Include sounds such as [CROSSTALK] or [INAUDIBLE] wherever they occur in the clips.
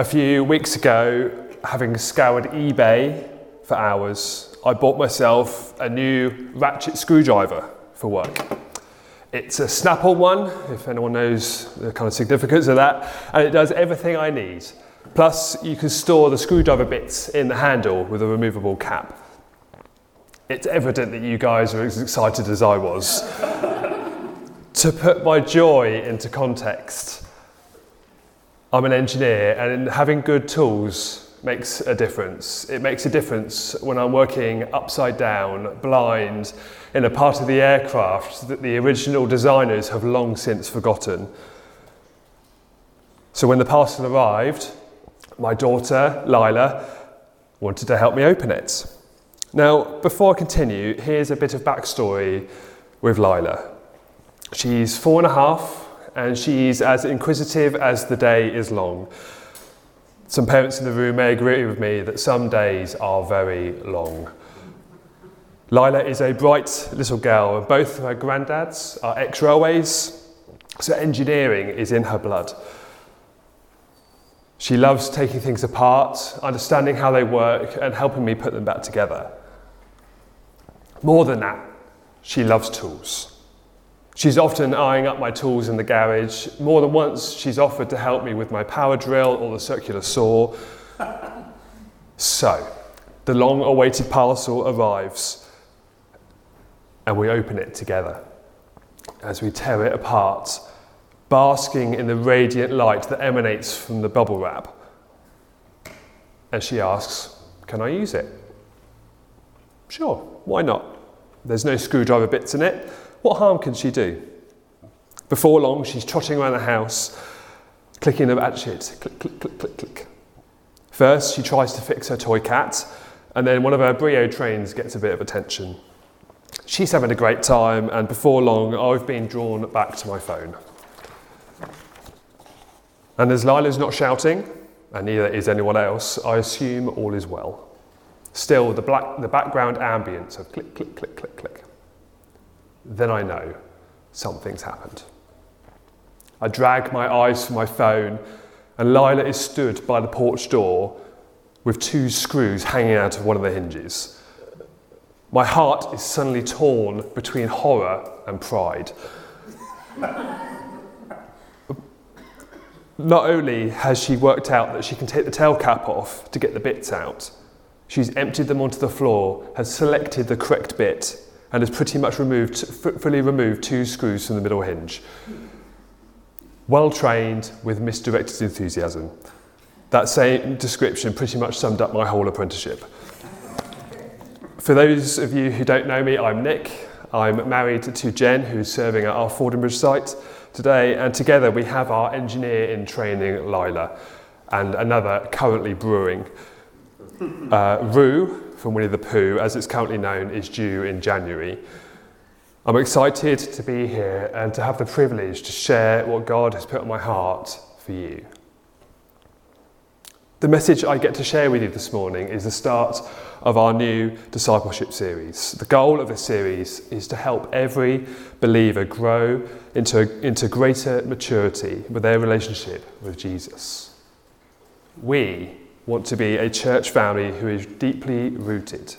A few weeks ago, having scoured eBay for hours, I bought myself a new ratchet screwdriver for work. It's a snap on one, if anyone knows the kind of significance of that, and it does everything I need. Plus, you can store the screwdriver bits in the handle with a removable cap. It's evident that you guys are as excited as I was. [LAUGHS] to put my joy into context, I'm an engineer, and having good tools makes a difference. It makes a difference when I'm working upside down, blind, in a part of the aircraft that the original designers have long since forgotten. So when the parcel arrived, my daughter, Lila, wanted to help me open it. Now, before I continue, here's a bit of backstory with Lila. She's four and a half, and she's as inquisitive as the day is long. Some parents in the room may agree with me that some days are very long. Lila is a bright little girl, and both her granddads are ex railways, so engineering is in her blood. She loves taking things apart, understanding how they work, and helping me put them back together. More than that, she loves tools. She's often eyeing up my tools in the garage. More than once, she's offered to help me with my power drill or the circular saw. so, the long awaited parcel arrives, and we open it together. As we tear it apart, basking in the radiant light that emanates from the bubble wrap. And she asks, Can I use it? Sure, why not? There's no screwdriver bits in it. What harm can she do? Before long, she's trotting around the house, clicking the ratchet. Click, click, click, click, click. First, she tries to fix her toy cat, and then one of her Brio trains gets a bit of attention. She's having a great time, and before long, I've been drawn back to my phone. And as Lila's not shouting, and neither is anyone else, I assume all is well. Still, the, black, the background ambience of click, click, click, click, click. Then I know something's happened. I drag my eyes from my phone, and Lila is stood by the porch door with two screws hanging out of one of the hinges. My heart is suddenly torn between horror and pride. [LAUGHS] Not only has she worked out that she can take the tail cap off to get the bits out, she's emptied them onto the floor, has selected the correct bit, and has pretty much removed, fully removed two screws from the middle hinge. Well trained with misdirected enthusiasm. That same description pretty much summed up my whole apprenticeship. For those of you who don't know me, I'm Nick. I'm married to Jen, who's serving at our Fordingbridge site today, and together we have our engineer in training, Lila, and another currently brewing. Uh, Roo from Winnie the Pooh, as it's currently known, is due in January. I'm excited to be here and to have the privilege to share what God has put on my heart for you. The message I get to share with you this morning is the start of our new discipleship series. The goal of this series is to help every believer grow into, into greater maturity with their relationship with Jesus. We want to be a church family who is deeply rooted,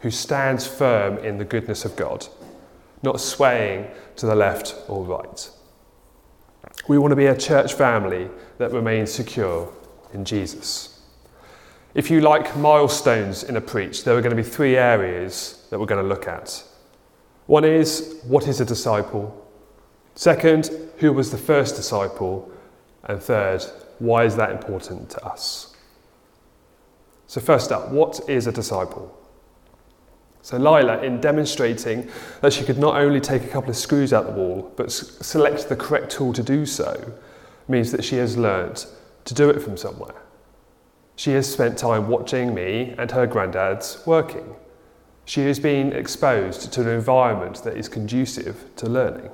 who stands firm in the goodness of God, not swaying to the left or right. We want to be a church family that remains secure in Jesus. If you like milestones in a preach, there are going to be three areas that we're going to look at. One is what is a disciple? Second, who was the first disciple? And third, why is that important to us? So, first up, what is a disciple? So, Lila, in demonstrating that she could not only take a couple of screws out the wall, but select the correct tool to do so, means that she has learnt to do it from somewhere. She has spent time watching me and her granddads working. She has been exposed to an environment that is conducive to learning.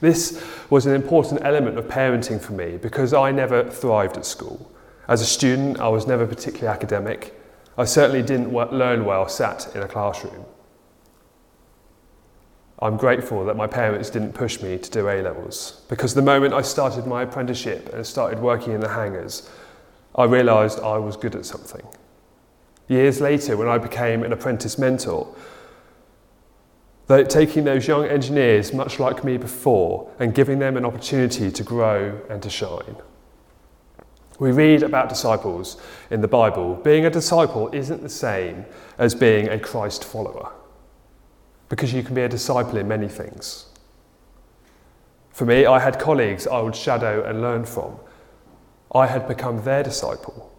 This was an important element of parenting for me because I never thrived at school. As a student, I was never particularly academic. I certainly didn't learn well sat in a classroom. I'm grateful that my parents didn't push me to do A levels because the moment I started my apprenticeship and started working in the hangars, I realised I was good at something. Years later, when I became an apprentice mentor, that taking those young engineers, much like me before, and giving them an opportunity to grow and to shine. We read about disciples in the Bible. Being a disciple isn't the same as being a Christ follower, because you can be a disciple in many things. For me, I had colleagues I would shadow and learn from. I had become their disciple.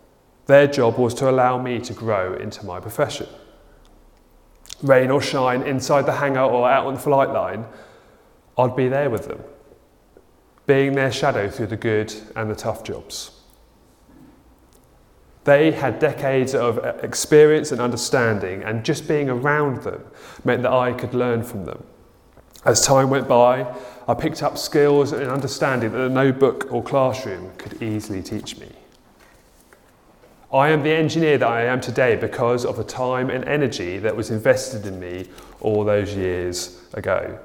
Their job was to allow me to grow into my profession. Rain or shine, inside the hangar or out on the flight line, I'd be there with them, being their shadow through the good and the tough jobs. They had decades of uh, experience and understanding, and just being around them meant that I could learn from them. As time went by, I picked up skills and understanding that no book or classroom could easily teach me. I am the engineer that I am today because of the time and energy that was invested in me all those years ago.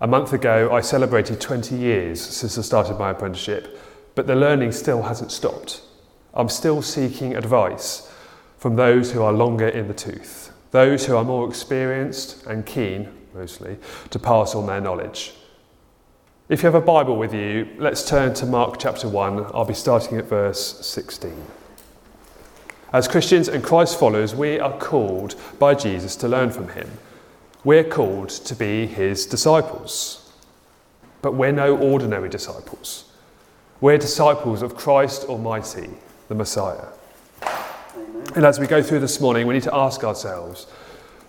A month ago, I celebrated 20 years since I started my apprenticeship, but the learning still hasn't stopped. I'm still seeking advice from those who are longer in the tooth, those who are more experienced and keen, mostly, to pass on their knowledge. If you have a Bible with you, let's turn to Mark chapter 1. I'll be starting at verse 16. As Christians and Christ followers, we are called by Jesus to learn from him. We're called to be his disciples. But we're no ordinary disciples. We're disciples of Christ Almighty, the Messiah. Amen. And as we go through this morning, we need to ask ourselves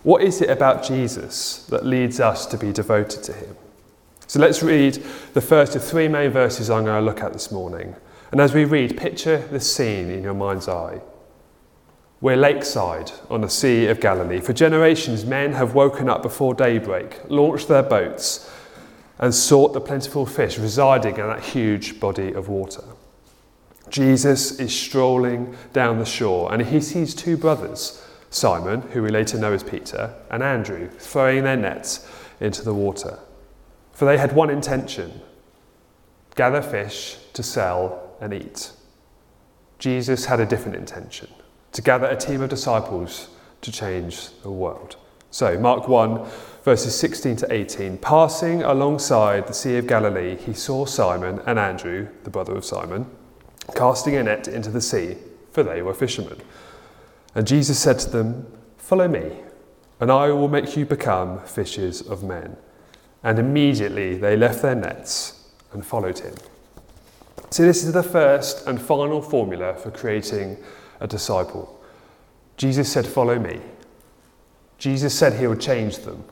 what is it about Jesus that leads us to be devoted to him? So let's read the first of three main verses I'm going to look at this morning. And as we read, picture the scene in your mind's eye. We're lakeside on the Sea of Galilee. For generations, men have woken up before daybreak, launched their boats, and sought the plentiful fish residing in that huge body of water. Jesus is strolling down the shore and he sees two brothers, Simon, who we later know as Peter, and Andrew, throwing their nets into the water. For they had one intention gather fish to sell and eat. Jesus had a different intention to gather a team of disciples to change the world. So, Mark 1, verses 16 to 18. Passing alongside the Sea of Galilee, he saw Simon and Andrew, the brother of Simon casting a net into the sea, for they were fishermen. And Jesus said to them, Follow me, and I will make you become fishers of men. And immediately they left their nets and followed him. So, this is the first and final formula for creating a disciple. Jesus said, Follow me. Jesus said he would change them,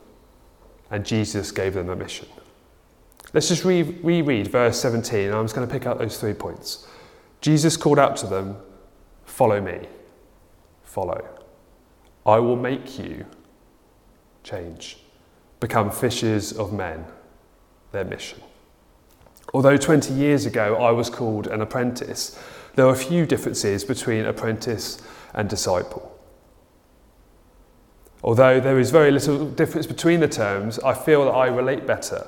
and Jesus gave them a mission. Let's just re- reread verse 17, and I'm just going to pick out those three points. Jesus called out to them, Follow me, follow. I will make you change, become fishers of men, their mission. Although 20 years ago I was called an apprentice, there are a few differences between apprentice and disciple. Although there is very little difference between the terms, I feel that I relate better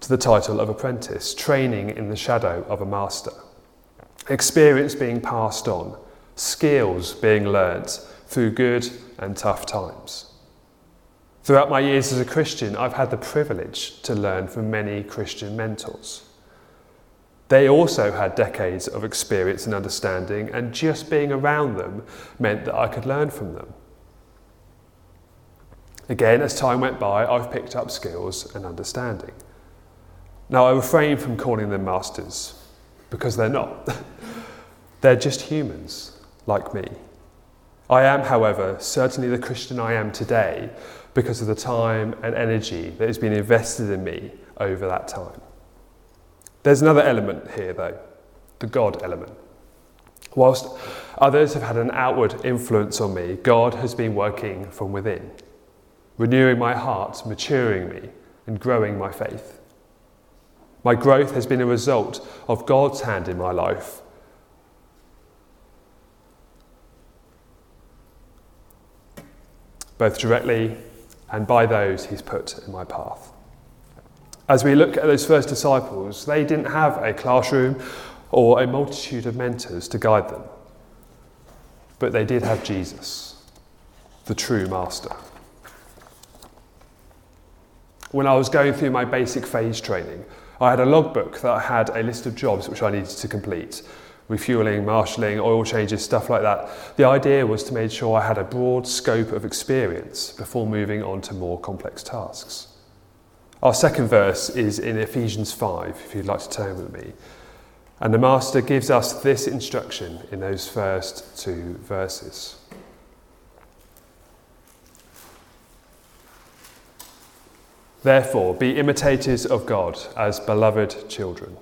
to the title of apprentice, training in the shadow of a master experience being passed on, skills being learnt through good and tough times. Throughout my years as a Christian, I've had the privilege to learn from many Christian mentors. They also had decades of experience and understanding, and just being around them meant that I could learn from them. Again, as time went by, I've picked up skills and understanding. Now, I refrain from calling them masters because they're not. [LAUGHS] they're just humans like me. I am, however, certainly the Christian I am today because of the time and energy that has been invested in me over that time. There's another element here, though the God element. Whilst others have had an outward influence on me, God has been working from within, renewing my heart, maturing me, and growing my faith. My growth has been a result of God's hand in my life. Both directly and by those he's put in my path. As we look at those first disciples, they didn't have a classroom or a multitude of mentors to guide them, but they did have Jesus, the true master. When I was going through my basic phase training, I had a logbook that I had a list of jobs which I needed to complete refueling, marshalling, oil changes, stuff like that. The idea was to make sure I had a broad scope of experience before moving on to more complex tasks. Our second verse is in Ephesians 5, if you'd like to turn with me. And the Master gives us this instruction in those first two verses. Therefore, be imitators of God as beloved children,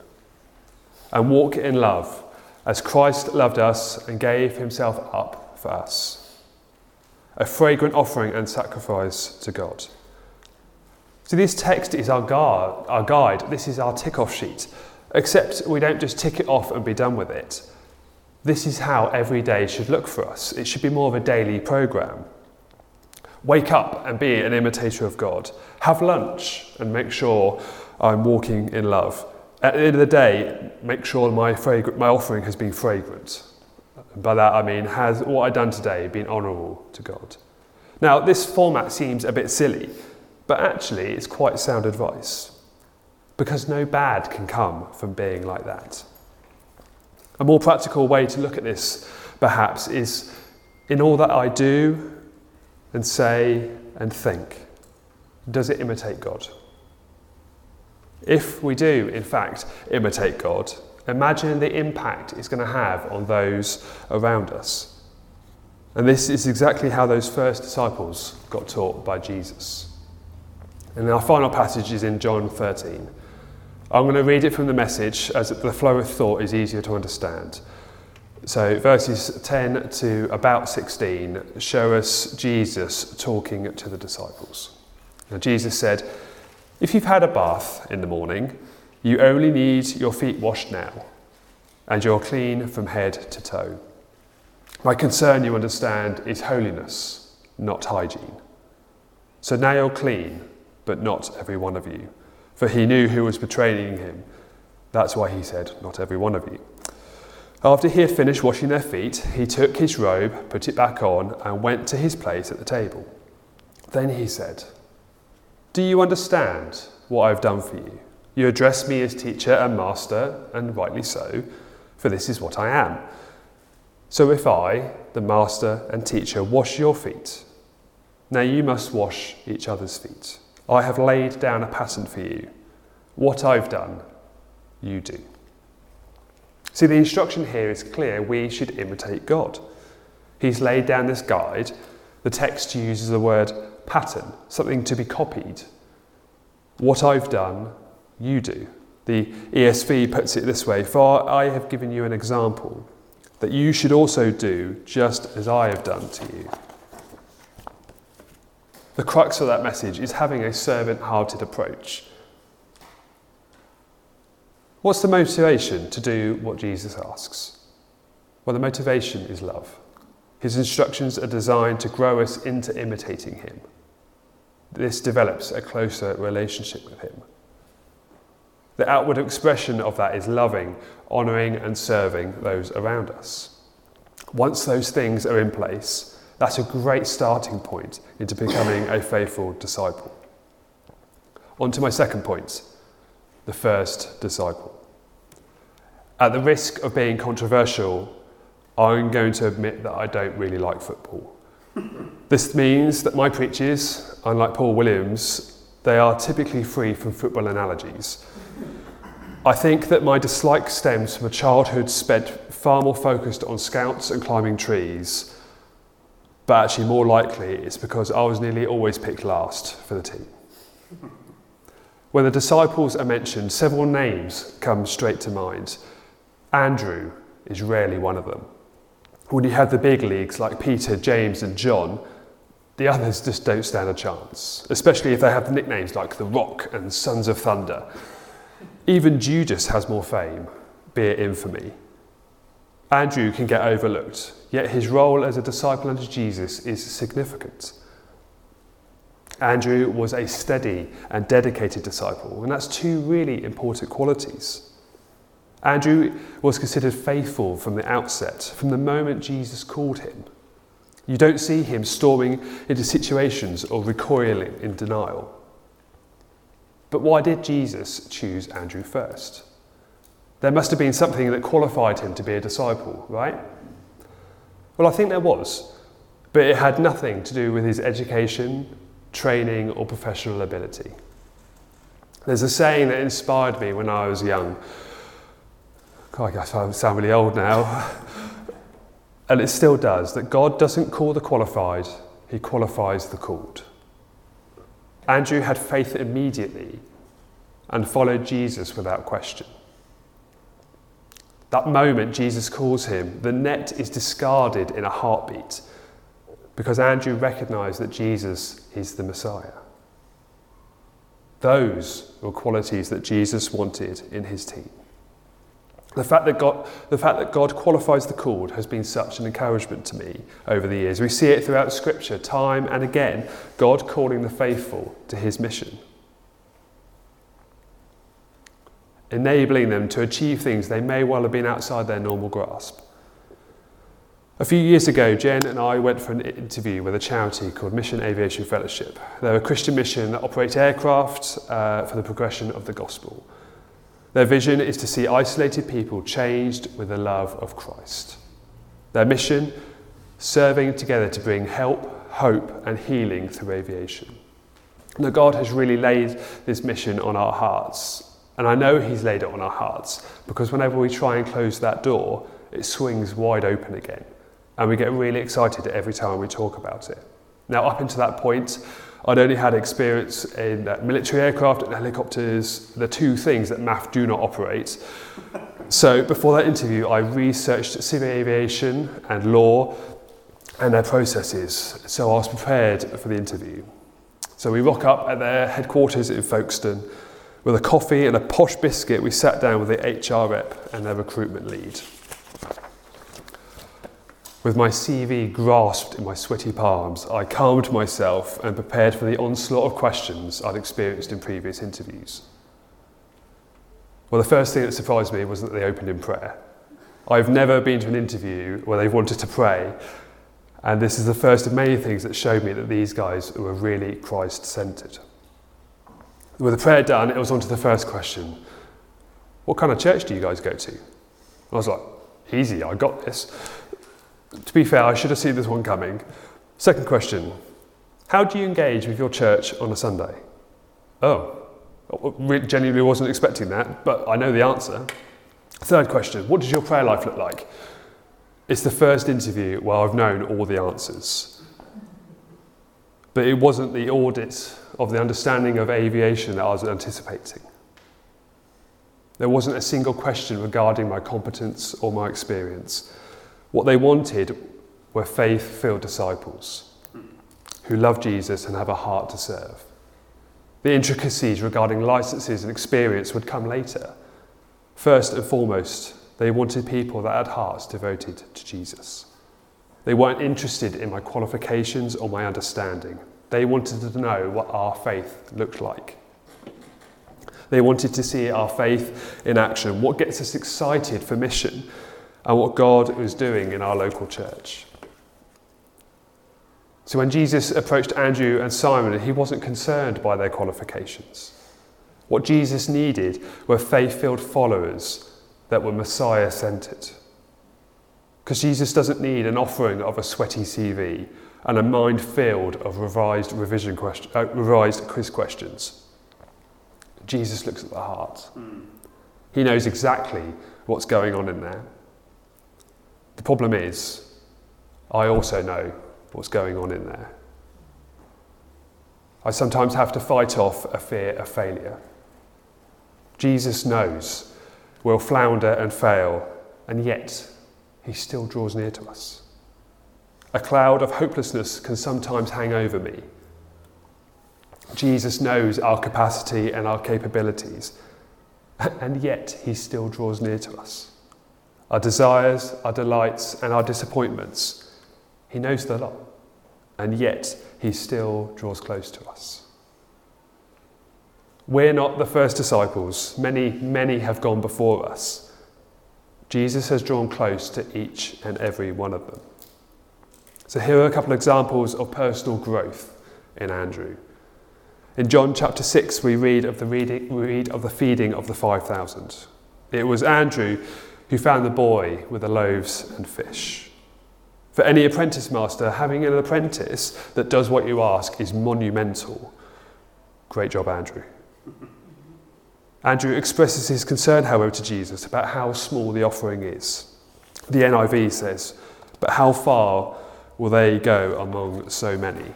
and walk in love as Christ loved us and gave himself up for us, a fragrant offering and sacrifice to God. So, this text is our guide, our guide. This is our tick off sheet, except we don't just tick it off and be done with it. This is how every day should look for us. It should be more of a daily programme. Wake up and be an imitator of God. Have lunch and make sure I'm walking in love at the end of the day, make sure my, frag- my offering has been fragrant. By that I mean, has what I've done today been honourable to God? Now, this format seems a bit silly, but actually it's quite sound advice. Because no bad can come from being like that. A more practical way to look at this, perhaps, is in all that I do and say and think, does it imitate God? If we do, in fact, imitate God, imagine the impact it's going to have on those around us. And this is exactly how those first disciples got taught by Jesus. And our final passage is in John 13. I'm going to read it from the message as the flow of thought is easier to understand. So, verses 10 to about 16 show us Jesus talking to the disciples. Now, Jesus said, if you've had a bath in the morning, you only need your feet washed now, and you're clean from head to toe. My concern, you understand, is holiness, not hygiene. So now you're clean, but not every one of you. For he knew who was betraying him. That's why he said, Not every one of you. After he had finished washing their feet, he took his robe, put it back on, and went to his place at the table. Then he said, do you understand what I've done for you? You address me as teacher and master, and rightly so, for this is what I am. So if I, the master and teacher, wash your feet, now you must wash each other's feet. I have laid down a pattern for you. What I've done, you do. See, the instruction here is clear. We should imitate God. He's laid down this guide. The text uses the word pattern, something to be copied. What I've done, you do. The ESV puts it this way For I have given you an example that you should also do just as I have done to you. The crux of that message is having a servant hearted approach. What's the motivation to do what Jesus asks? Well, the motivation is love. His instructions are designed to grow us into imitating him this develops a closer relationship with Him. The outward expression of that is loving, honouring, and serving those around us. Once those things are in place, that's a great starting point into becoming a faithful disciple. On to my second point the first disciple. At the risk of being controversial, I'm going to admit that I don't really like football. This means that my preachers, unlike Paul Williams, they are typically free from football analogies. I think that my dislike stems from a childhood spent far more focused on scouts and climbing trees, but actually, more likely, it's because I was nearly always picked last for the team. When the disciples are mentioned, several names come straight to mind. Andrew is rarely one of them when you have the big leagues like Peter, James, and John, the others just don't stand a chance, especially if they have the nicknames like the Rock and Sons of Thunder. Even Judas has more fame, be it infamy. Andrew can get overlooked, yet his role as a disciple under Jesus is significant. Andrew was a steady and dedicated disciple, and that's two really important qualities. Andrew was considered faithful from the outset, from the moment Jesus called him. You don't see him storming into situations or recoiling in denial. But why did Jesus choose Andrew first? There must have been something that qualified him to be a disciple, right? Well, I think there was, but it had nothing to do with his education, training, or professional ability. There's a saying that inspired me when I was young. God, I guess I sound really old now. and it still does that God doesn't call the qualified, He qualifies the called. Andrew had faith immediately and followed Jesus without question. That moment Jesus calls him, the net is discarded in a heartbeat because Andrew recognized that Jesus is the Messiah. Those were qualities that Jesus wanted in his team. The fact, that God, the fact that God qualifies the called has been such an encouragement to me over the years. We see it throughout Scripture, time and again, God calling the faithful to his mission. enabling them to achieve things they may well have been outside their normal grasp. A few years ago, Jen and I went for an interview with a charity called Mission Aviation Fellowship. They're a Christian mission that operates aircraft uh, for the progression of the gospel. Their vision is to see isolated people changed with the love of Christ. Their mission, serving together to bring help, hope, and healing through aviation. Now, God has really laid this mission on our hearts, and I know He's laid it on our hearts because whenever we try and close that door, it swings wide open again. And we get really excited every time we talk about it. Now, up until that point, I'd only had experience in uh, military aircraft and helicopters, the two things that MAF do not operate. So, before that interview, I researched civil aviation and law and their processes, so I was prepared for the interview. So, we rock up at their headquarters in Folkestone with a coffee and a posh biscuit, we sat down with the HR rep and their recruitment lead. With my CV grasped in my sweaty palms, I calmed myself and prepared for the onslaught of questions I'd experienced in previous interviews. Well, the first thing that surprised me was that they opened in prayer. I've never been to an interview where they've wanted to pray, and this is the first of many things that showed me that these guys were really Christ centered. With the prayer done, it was on to the first question What kind of church do you guys go to? I was like, Easy, I got this. To be fair, I should have seen this one coming. Second question How do you engage with your church on a Sunday? Oh, genuinely wasn't expecting that, but I know the answer. Third question What does your prayer life look like? It's the first interview where I've known all the answers. But it wasn't the audit of the understanding of aviation that I was anticipating. There wasn't a single question regarding my competence or my experience. What they wanted were faith filled disciples who love Jesus and have a heart to serve. The intricacies regarding licenses and experience would come later. First and foremost, they wanted people that had hearts devoted to Jesus. They weren't interested in my qualifications or my understanding. They wanted to know what our faith looked like. They wanted to see our faith in action, what gets us excited for mission, and what God was doing in our local church. So when Jesus approached Andrew and Simon, he wasn't concerned by their qualifications. What Jesus needed were faith filled followers that were Messiah centered. Because Jesus doesn't need an offering of a sweaty CV and a mind filled of revised revision question, uh, revised quiz questions. Jesus looks at the heart. Mm. He knows exactly what's going on in there. The problem is, I also know what's going on in there. I sometimes have to fight off a fear of failure. Jesus knows we'll flounder and fail, and yet he still draws near to us. A cloud of hopelessness can sometimes hang over me. Jesus knows our capacity and our capabilities, [LAUGHS] and yet he still draws near to us. Our desires, our delights, and our disappointments, he knows the lot, and yet he still draws close to us. We're not the first disciples. Many, many have gone before us. Jesus has drawn close to each and every one of them. So here are a couple of examples of personal growth in Andrew. In John chapter 6, we read of the, reading, read of the feeding of the 5,000. It was Andrew who found the boy with the loaves and fish. For any apprentice master, having an apprentice that does what you ask is monumental. Great job, Andrew. Andrew expresses his concern, however, to Jesus about how small the offering is. The NIV says, But how far will they go among so many?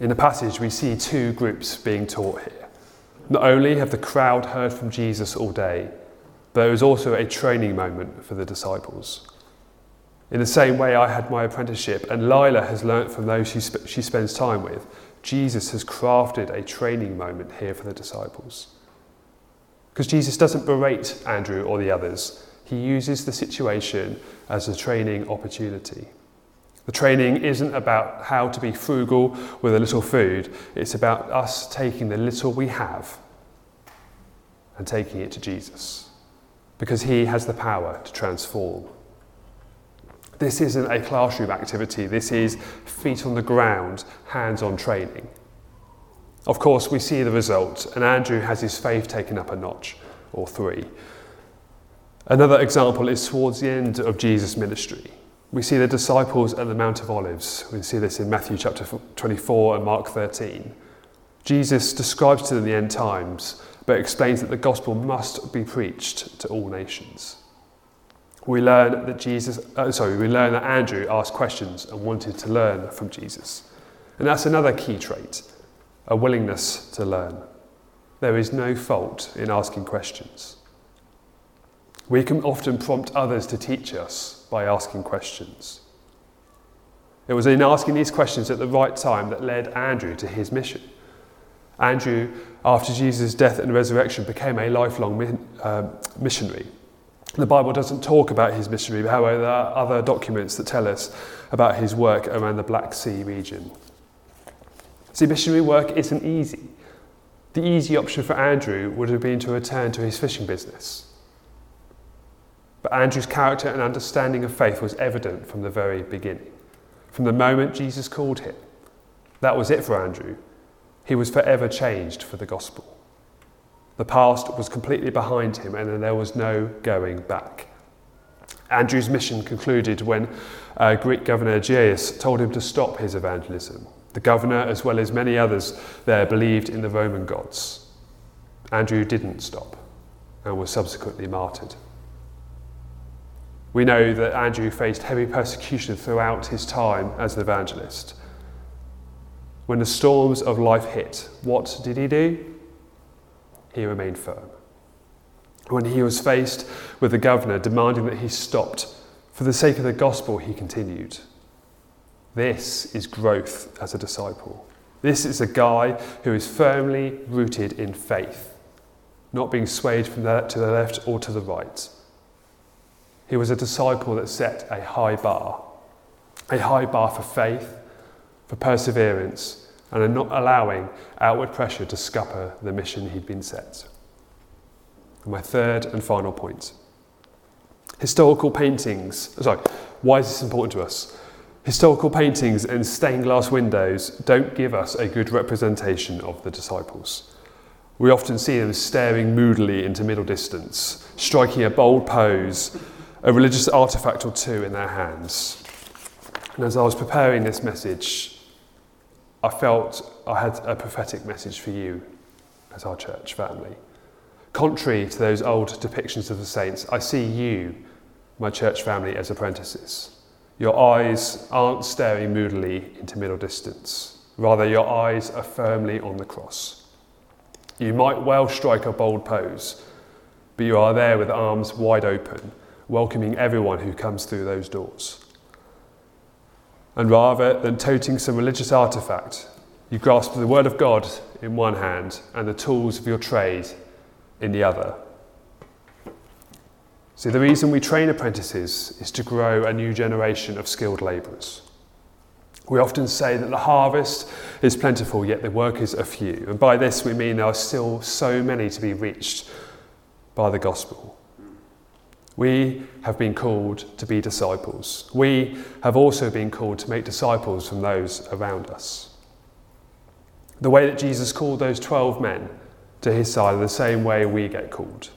In the passage, we see two groups being taught here. Not only have the crowd heard from Jesus all day, but it was also a training moment for the disciples. In the same way, I had my apprenticeship, and Lila has learnt from those sp- she spends time with. Jesus has crafted a training moment here for the disciples. Because Jesus doesn't berate Andrew or the others, he uses the situation as a training opportunity. The training isn't about how to be frugal with a little food, it's about us taking the little we have and taking it to Jesus. Because he has the power to transform. This isn't a classroom activity, this is feet on the ground, hands on training. Of course, we see the result, and Andrew has his faith taken up a notch or three. Another example is towards the end of Jesus' ministry. We see the disciples at the Mount of Olives. We see this in Matthew chapter 24 and Mark 13. Jesus describes to them the end times, but explains that the gospel must be preached to all nations we learn that Jesus, uh, sorry, we learn that Andrew asked questions and wanted to learn from Jesus. And that's another key trait a willingness to learn. There is no fault in asking questions. We can often prompt others to teach us by asking questions. It was in asking these questions at the right time that led Andrew to his mission. Andrew, after Jesus' death and resurrection, became a lifelong uh, missionary the Bible doesn't talk about his missionary, however, there are other documents that tell us about his work around the Black Sea region. See, missionary work isn't easy. The easy option for Andrew would have been to return to his fishing business. But Andrew's character and understanding of faith was evident from the very beginning. From the moment Jesus called him, that was it for Andrew. He was forever changed for the gospel. The past was completely behind him, and there was no going back. Andrew's mission concluded when uh, Greek governor Aegeus told him to stop his evangelism. The governor, as well as many others there, believed in the Roman gods. Andrew didn't stop and was subsequently martyred. We know that Andrew faced heavy persecution throughout his time as an evangelist. When the storms of life hit, what did he do? he remained firm. When he was faced with the governor demanding that he stopped, for the sake of the gospel, he continued. This is growth as a disciple. This is a guy who is firmly rooted in faith, not being swayed from the, to the left or to the right. He was a disciple that set a high bar, a high bar for faith, for perseverance, and are not allowing outward pressure to scupper the mission he'd been set. And my third and final point historical paintings. Sorry, why is this important to us? Historical paintings and stained glass windows don't give us a good representation of the disciples. We often see them staring moodily into middle distance, striking a bold pose, a religious artifact or two in their hands. And as I was preparing this message, I felt I had a prophetic message for you as our church family. Contrary to those old depictions of the saints, I see you, my church family, as apprentices. Your eyes aren't staring moodily into middle distance. Rather, your eyes are firmly on the cross. You might well strike a bold pose, but you are there with arms wide open, welcoming everyone who comes through those doors. And rather than toting some religious artifact, you grasp the Word of God in one hand and the tools of your trade in the other. See, the reason we train apprentices is to grow a new generation of skilled labourers. We often say that the harvest is plentiful, yet the workers are few. And by this we mean there are still so many to be reached by the gospel. We have been called to be disciples. We have also been called to make disciples from those around us. The way that Jesus called those 12 men to his side are the same way we get called.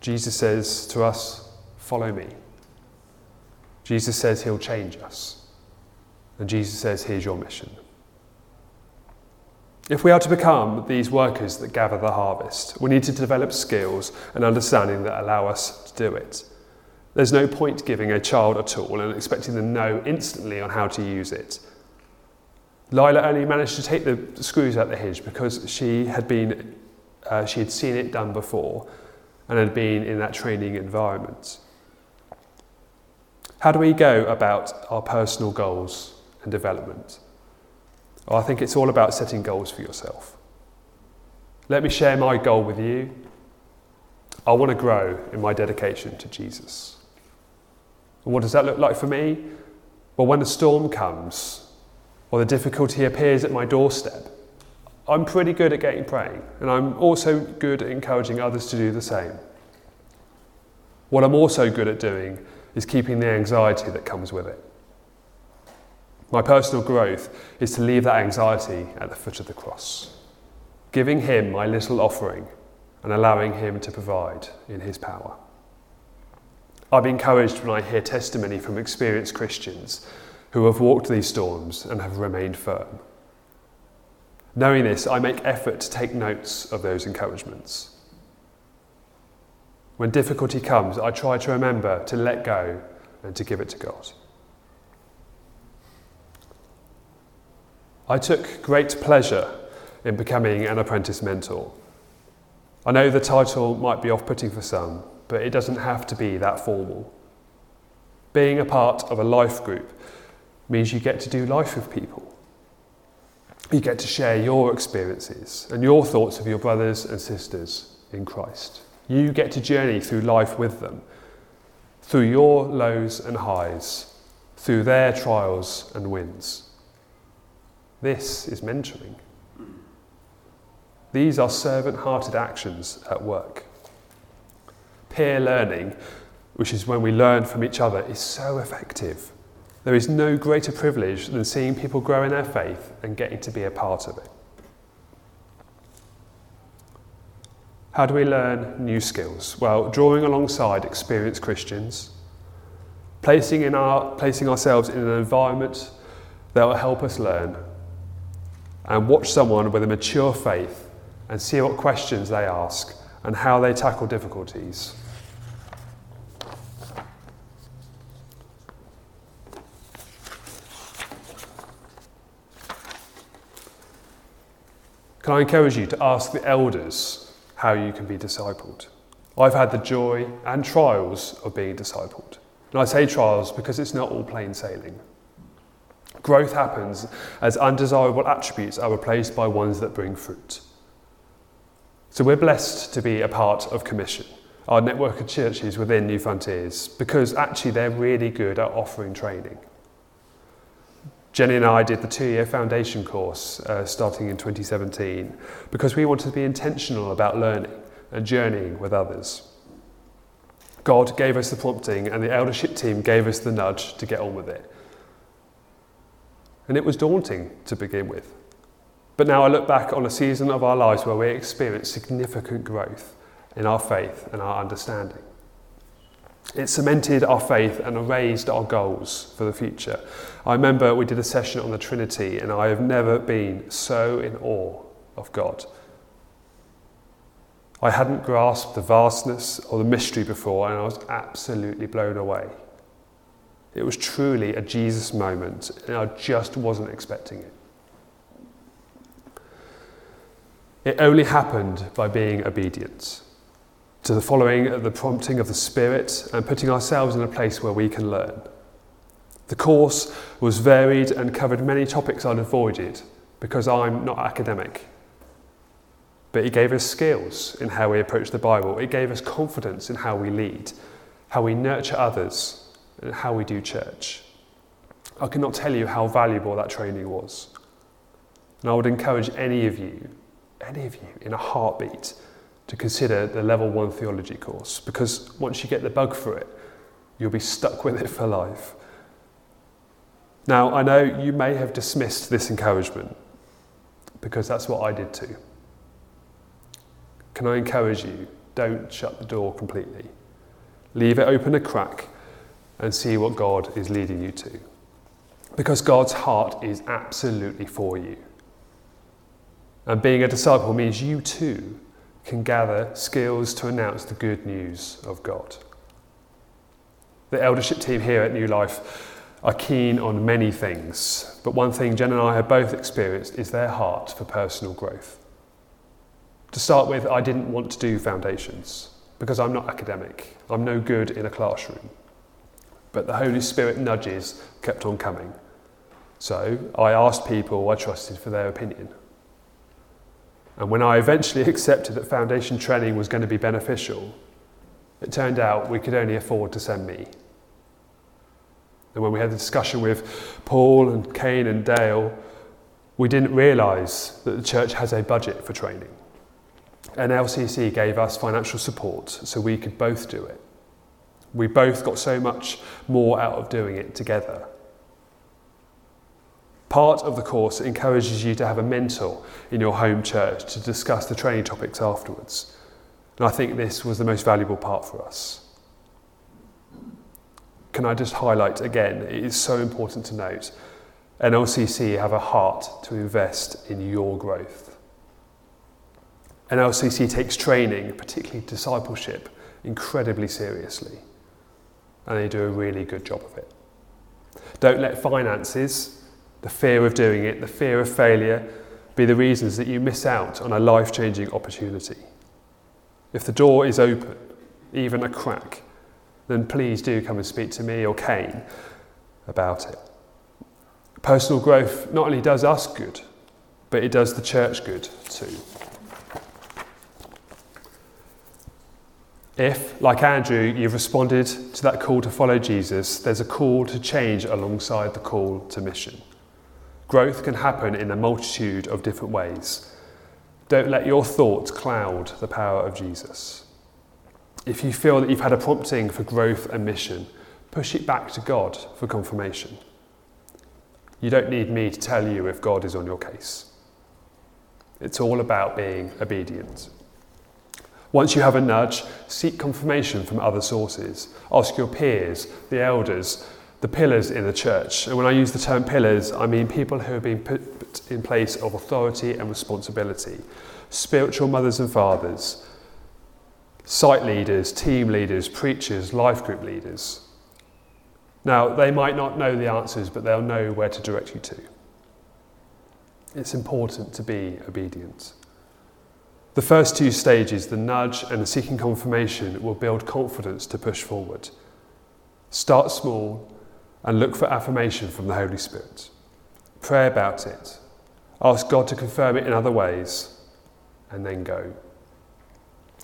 Jesus says to us, Follow me. Jesus says he'll change us. And Jesus says, Here's your mission. If we are to become these workers that gather the harvest, we need to develop skills and understanding that allow us to do it. There's no point giving a child a tool and expecting them to know instantly on how to use it. Lila only managed to take the screws out the hinge because she had been, uh, she had seen it done before and had been in that training environment. How do we go about our personal goals and development? I think it's all about setting goals for yourself. Let me share my goal with you. I want to grow in my dedication to Jesus. And what does that look like for me? Well, when the storm comes or the difficulty appears at my doorstep, I'm pretty good at getting praying, and I'm also good at encouraging others to do the same. What I'm also good at doing is keeping the anxiety that comes with it. My personal growth is to leave that anxiety at the foot of the cross, giving Him my little offering and allowing Him to provide in His power. I'm encouraged when I hear testimony from experienced Christians who have walked these storms and have remained firm. Knowing this, I make effort to take notes of those encouragements. When difficulty comes, I try to remember to let go and to give it to God. I took great pleasure in becoming an apprentice mentor. I know the title might be off putting for some, but it doesn't have to be that formal. Being a part of a life group means you get to do life with people. You get to share your experiences and your thoughts of your brothers and sisters in Christ. You get to journey through life with them, through your lows and highs, through their trials and wins. This is mentoring. These are servant hearted actions at work. Peer learning, which is when we learn from each other, is so effective. There is no greater privilege than seeing people grow in their faith and getting to be a part of it. How do we learn new skills? Well, drawing alongside experienced Christians, placing, in our, placing ourselves in an environment that will help us learn and watch someone with a mature faith and see what questions they ask and how they tackle difficulties. Can I encourage you to ask the elders how you can be discipled? I've had the joy and trials of being discipled. And I say trials because it's not all plain sailing. Growth happens as undesirable attributes are replaced by ones that bring fruit. So we're blessed to be a part of Commission, our network of churches within Newfrontiers, because actually they're really good at offering training. Jenny and I did the two year foundation course uh, starting in 2017 because we wanted to be intentional about learning and journeying with others. God gave us the prompting, and the eldership team gave us the nudge to get on with it. And it was daunting to begin with. But now I look back on a season of our lives where we experienced significant growth in our faith and our understanding. It cemented our faith and raised our goals for the future. I remember we did a session on the Trinity, and I have never been so in awe of God. I hadn't grasped the vastness or the mystery before, and I was absolutely blown away. It was truly a Jesus moment, and I just wasn't expecting it. It only happened by being obedient to the following the prompting of the Spirit and putting ourselves in a place where we can learn. The course was varied and covered many topics I'd avoided because I'm not academic. But it gave us skills in how we approach the Bible. It gave us confidence in how we lead, how we nurture others, how we do church. I cannot tell you how valuable that training was. And I would encourage any of you, any of you, in a heartbeat, to consider the level one theology course because once you get the bug for it, you'll be stuck with it for life. Now, I know you may have dismissed this encouragement because that's what I did too. Can I encourage you? Don't shut the door completely. Leave it open a crack and see what God is leading you to. Because God's heart is absolutely for you. And being a disciple means you too can gather skills to announce the good news of God. The eldership team here at New Life are keen on many things, but one thing Jen and I have both experienced is their heart for personal growth. To start with, I didn't want to do foundations because I'm not academic. I'm no good in a classroom. But the Holy Spirit nudges kept on coming. So I asked people I trusted for their opinion. And when I eventually [LAUGHS] accepted that foundation training was going to be beneficial, it turned out we could only afford to send me. And when we had the discussion with Paul and Kane and Dale, we didn't realise that the church has a budget for training. NLCC gave us financial support so we could both do it. We both got so much more out of doing it together. Part of the course encourages you to have a mentor in your home church to discuss the training topics afterwards. And I think this was the most valuable part for us. Can I just highlight again, it is so important to note NLCC have a heart to invest in your growth. NLCC takes training, particularly discipleship, incredibly seriously, and they do a really good job of it. Don't let finances the fear of doing it, the fear of failure, be the reasons that you miss out on a life changing opportunity. If the door is open, even a crack, then please do come and speak to me or Kane about it. Personal growth not only does us good, but it does the church good too. If, like Andrew, you've responded to that call to follow Jesus, there's a call to change alongside the call to mission. Growth can happen in a multitude of different ways. Don't let your thoughts cloud the power of Jesus. If you feel that you've had a prompting for growth and mission, push it back to God for confirmation. You don't need me to tell you if God is on your case. It's all about being obedient. Once you have a nudge, seek confirmation from other sources. Ask your peers, the elders, the pillars in the church. And when I use the term pillars, I mean people who have been put in place of authority and responsibility spiritual mothers and fathers, site leaders, team leaders, preachers, life group leaders. Now, they might not know the answers, but they'll know where to direct you to. It's important to be obedient. The first two stages, the nudge and the seeking confirmation, will build confidence to push forward. Start small and look for affirmation from the Holy Spirit. Pray about it. Ask God to confirm it in other ways, and then go.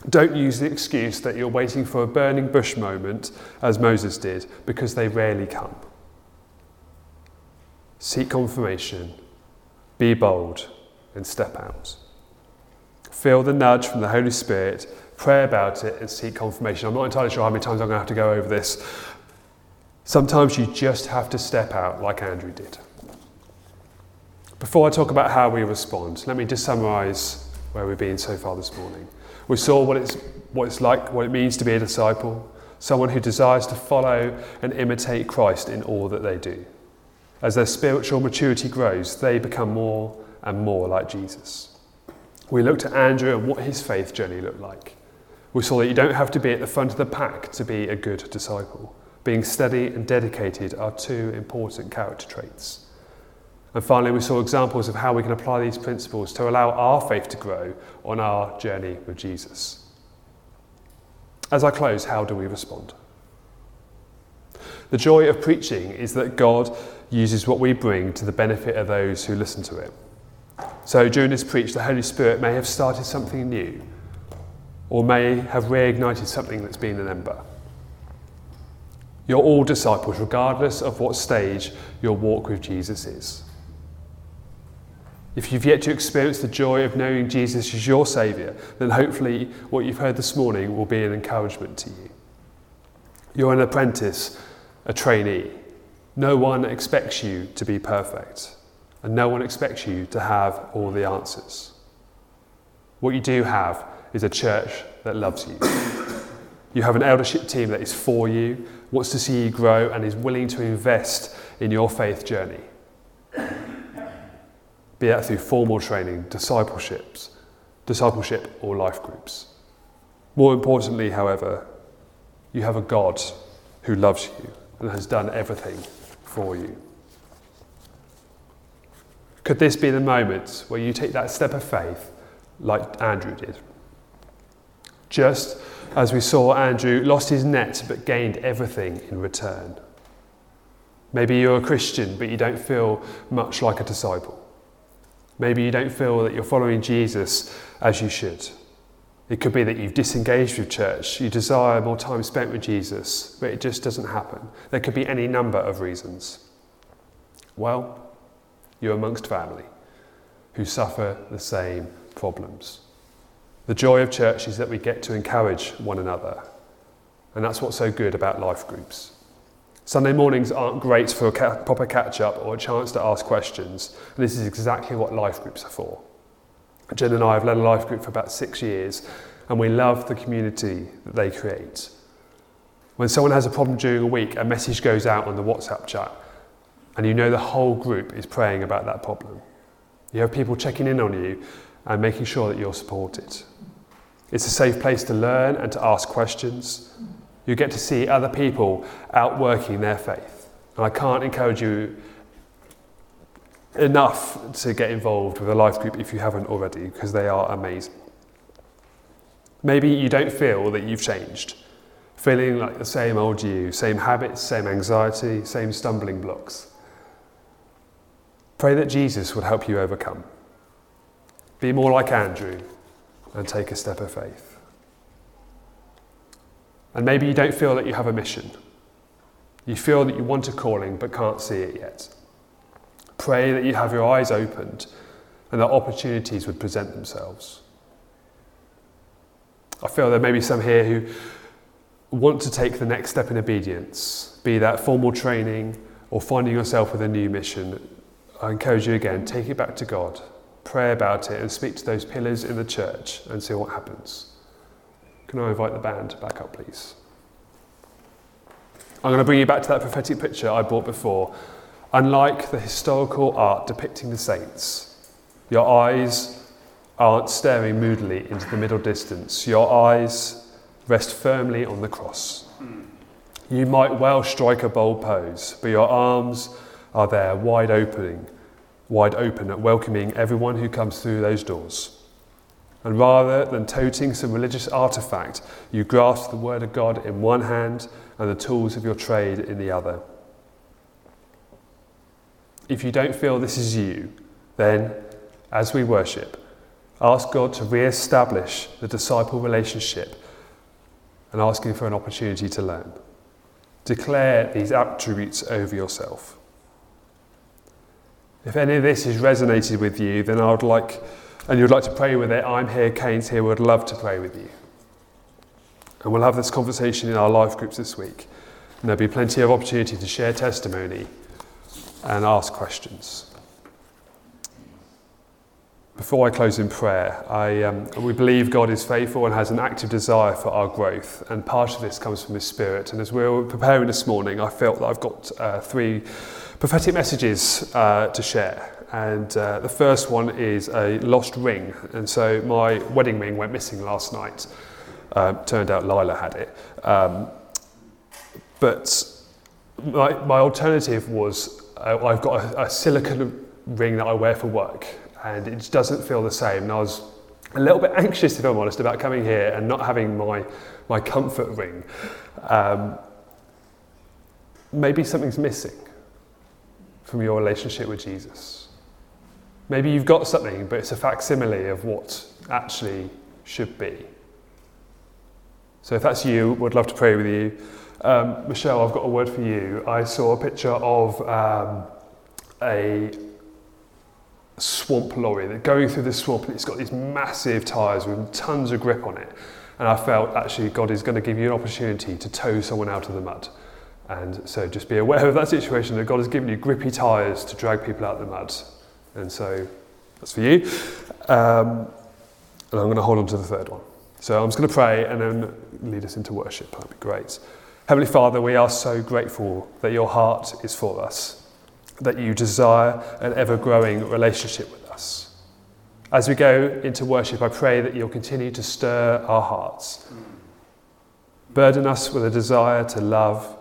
Don't use the excuse that you're waiting for a burning bush moment, as Moses did, because they rarely come. Seek confirmation, be bold, and step out. Feel the nudge from the Holy Spirit, pray about it, and seek confirmation. I'm not entirely sure how many times I'm going to have to go over this, Sometimes you just have to step out like Andrew did. Before I talk about how we respond, let me just summarise where we've been so far this morning. We saw what it's, what it's like, what it means to be a disciple, someone who desires to follow and imitate Christ in all that they do. As their spiritual maturity grows, they become more and more like Jesus. We looked at Andrew and what his faith journey looked like. We saw that you don't have to be at the front of the pack to be a good disciple. Being steady and dedicated are two important character traits. And finally, we saw examples of how we can apply these principles to allow our faith to grow on our journey with Jesus. As I close, how do we respond? The joy of preaching is that God uses what we bring to the benefit of those who listen to it. So during this preach, the Holy Spirit may have started something new or may have reignited something that's been an ember. You're all disciples, regardless of what stage your walk with Jesus is. If you've yet to experience the joy of knowing Jesus as your Saviour, then hopefully what you've heard this morning will be an encouragement to you. You're an apprentice, a trainee. No one expects you to be perfect, and no one expects you to have all the answers. What you do have is a church that loves you. You have an eldership team that is for you, wants to see you grow, and is willing to invest in your faith journey. Be that through formal training, discipleships, discipleship, or life groups. More importantly, however, you have a God who loves you and has done everything for you. Could this be the moment where you take that step of faith like Andrew did? Just as we saw Andrew lost his net but gained everything in return. Maybe you're a Christian but you don't feel much like a disciple. Maybe you don't feel that you're following Jesus as you should. It could be that you've disengaged with church, you desire more time spent with Jesus, but it just doesn't happen. There could be any number of reasons. Well, you're amongst family who suffer the same problems. The joy of church is that we get to encourage one another. And that's what's so good about life groups. Sunday mornings aren't great for a ca- proper catch up or a chance to ask questions. And this is exactly what life groups are for. Jen and I have led a life group for about six years, and we love the community that they create. When someone has a problem during a week, a message goes out on the WhatsApp chat, and you know the whole group is praying about that problem. You have people checking in on you and making sure that you're supported. It's a safe place to learn and to ask questions. You get to see other people outworking their faith. And I can't encourage you enough to get involved with a life group if you haven't already, because they are amazing. Maybe you don't feel that you've changed, feeling like the same old you, same habits, same anxiety, same stumbling blocks. Pray that Jesus would help you overcome. Be more like Andrew and take a step of faith. And maybe you don't feel that you have a mission. You feel that you want a calling but can't see it yet. Pray that you have your eyes opened and that opportunities would present themselves. I feel there may be some here who want to take the next step in obedience, be that formal training or finding yourself with a new mission. I encourage you again, take it back to God pray about it and speak to those pillars in the church and see what happens. Can I invite the band back up, please? I'm going to bring you back to that prophetic picture I brought before. Unlike the historical art depicting the saints, your eyes aren't staring moodily into the middle distance. Your eyes rest firmly on the cross. Hmm. You might well strike a bold pose, but your arms are there, wide opening wide open at welcoming everyone who comes through those doors. And rather than toting some religious artifact, you grasp the Word of God in one hand and the tools of your trade in the other. If you don't feel this is you, then, as we worship, ask God to re establish the disciple relationship and asking for an opportunity to learn. Declare these attributes over yourself. If any of this has resonated with you, then I would like, and you'd like to pray with it, I'm here, Kane's here, would love to pray with you. And we'll have this conversation in our life groups this week. And there'll be plenty of opportunity to share testimony and ask questions. Before I close in prayer, I, um, we believe God is faithful and has an active desire for our growth, and part of this comes from His Spirit. And as we were preparing this morning, I felt that I've got uh, three prophetic messages uh, to share. And uh, the first one is a lost ring. And so my wedding ring went missing last night. Uh, turned out Lila had it. Um, but my, my alternative was uh, I've got a, a silicone ring that I wear for work, and it just doesn't feel the same. And I was a little bit anxious, if I'm honest, about coming here and not having my, my comfort ring. Um, maybe something's missing from your relationship with Jesus. Maybe you've got something, but it's a facsimile of what actually should be. So if that's you, would love to pray with you. Um, Michelle, I've got a word for you. I saw a picture of um, a swamp lorry that going through the swamp and it's got these massive tyres with tons of grip on it. And I felt actually God is going to give you an opportunity to tow someone out of the mud. And so just be aware of that situation that God has given you grippy tyres to drag people out of the mud. And so that's for you. Um, and I'm going to hold on to the third one. So I'm just going to pray and then lead us into worship. That'd be great. Heavenly Father, we are so grateful that your heart is for us, that you desire an ever growing relationship with us. As we go into worship, I pray that you'll continue to stir our hearts, burden us with a desire to love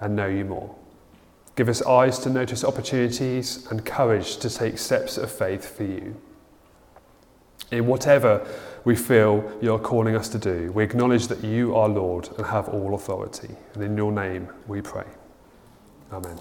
and know you more. Give us eyes to notice opportunities and courage to take steps of faith for you. In whatever we feel you're calling us to do, we acknowledge that you are Lord and have all authority. And in your name we pray. Amen.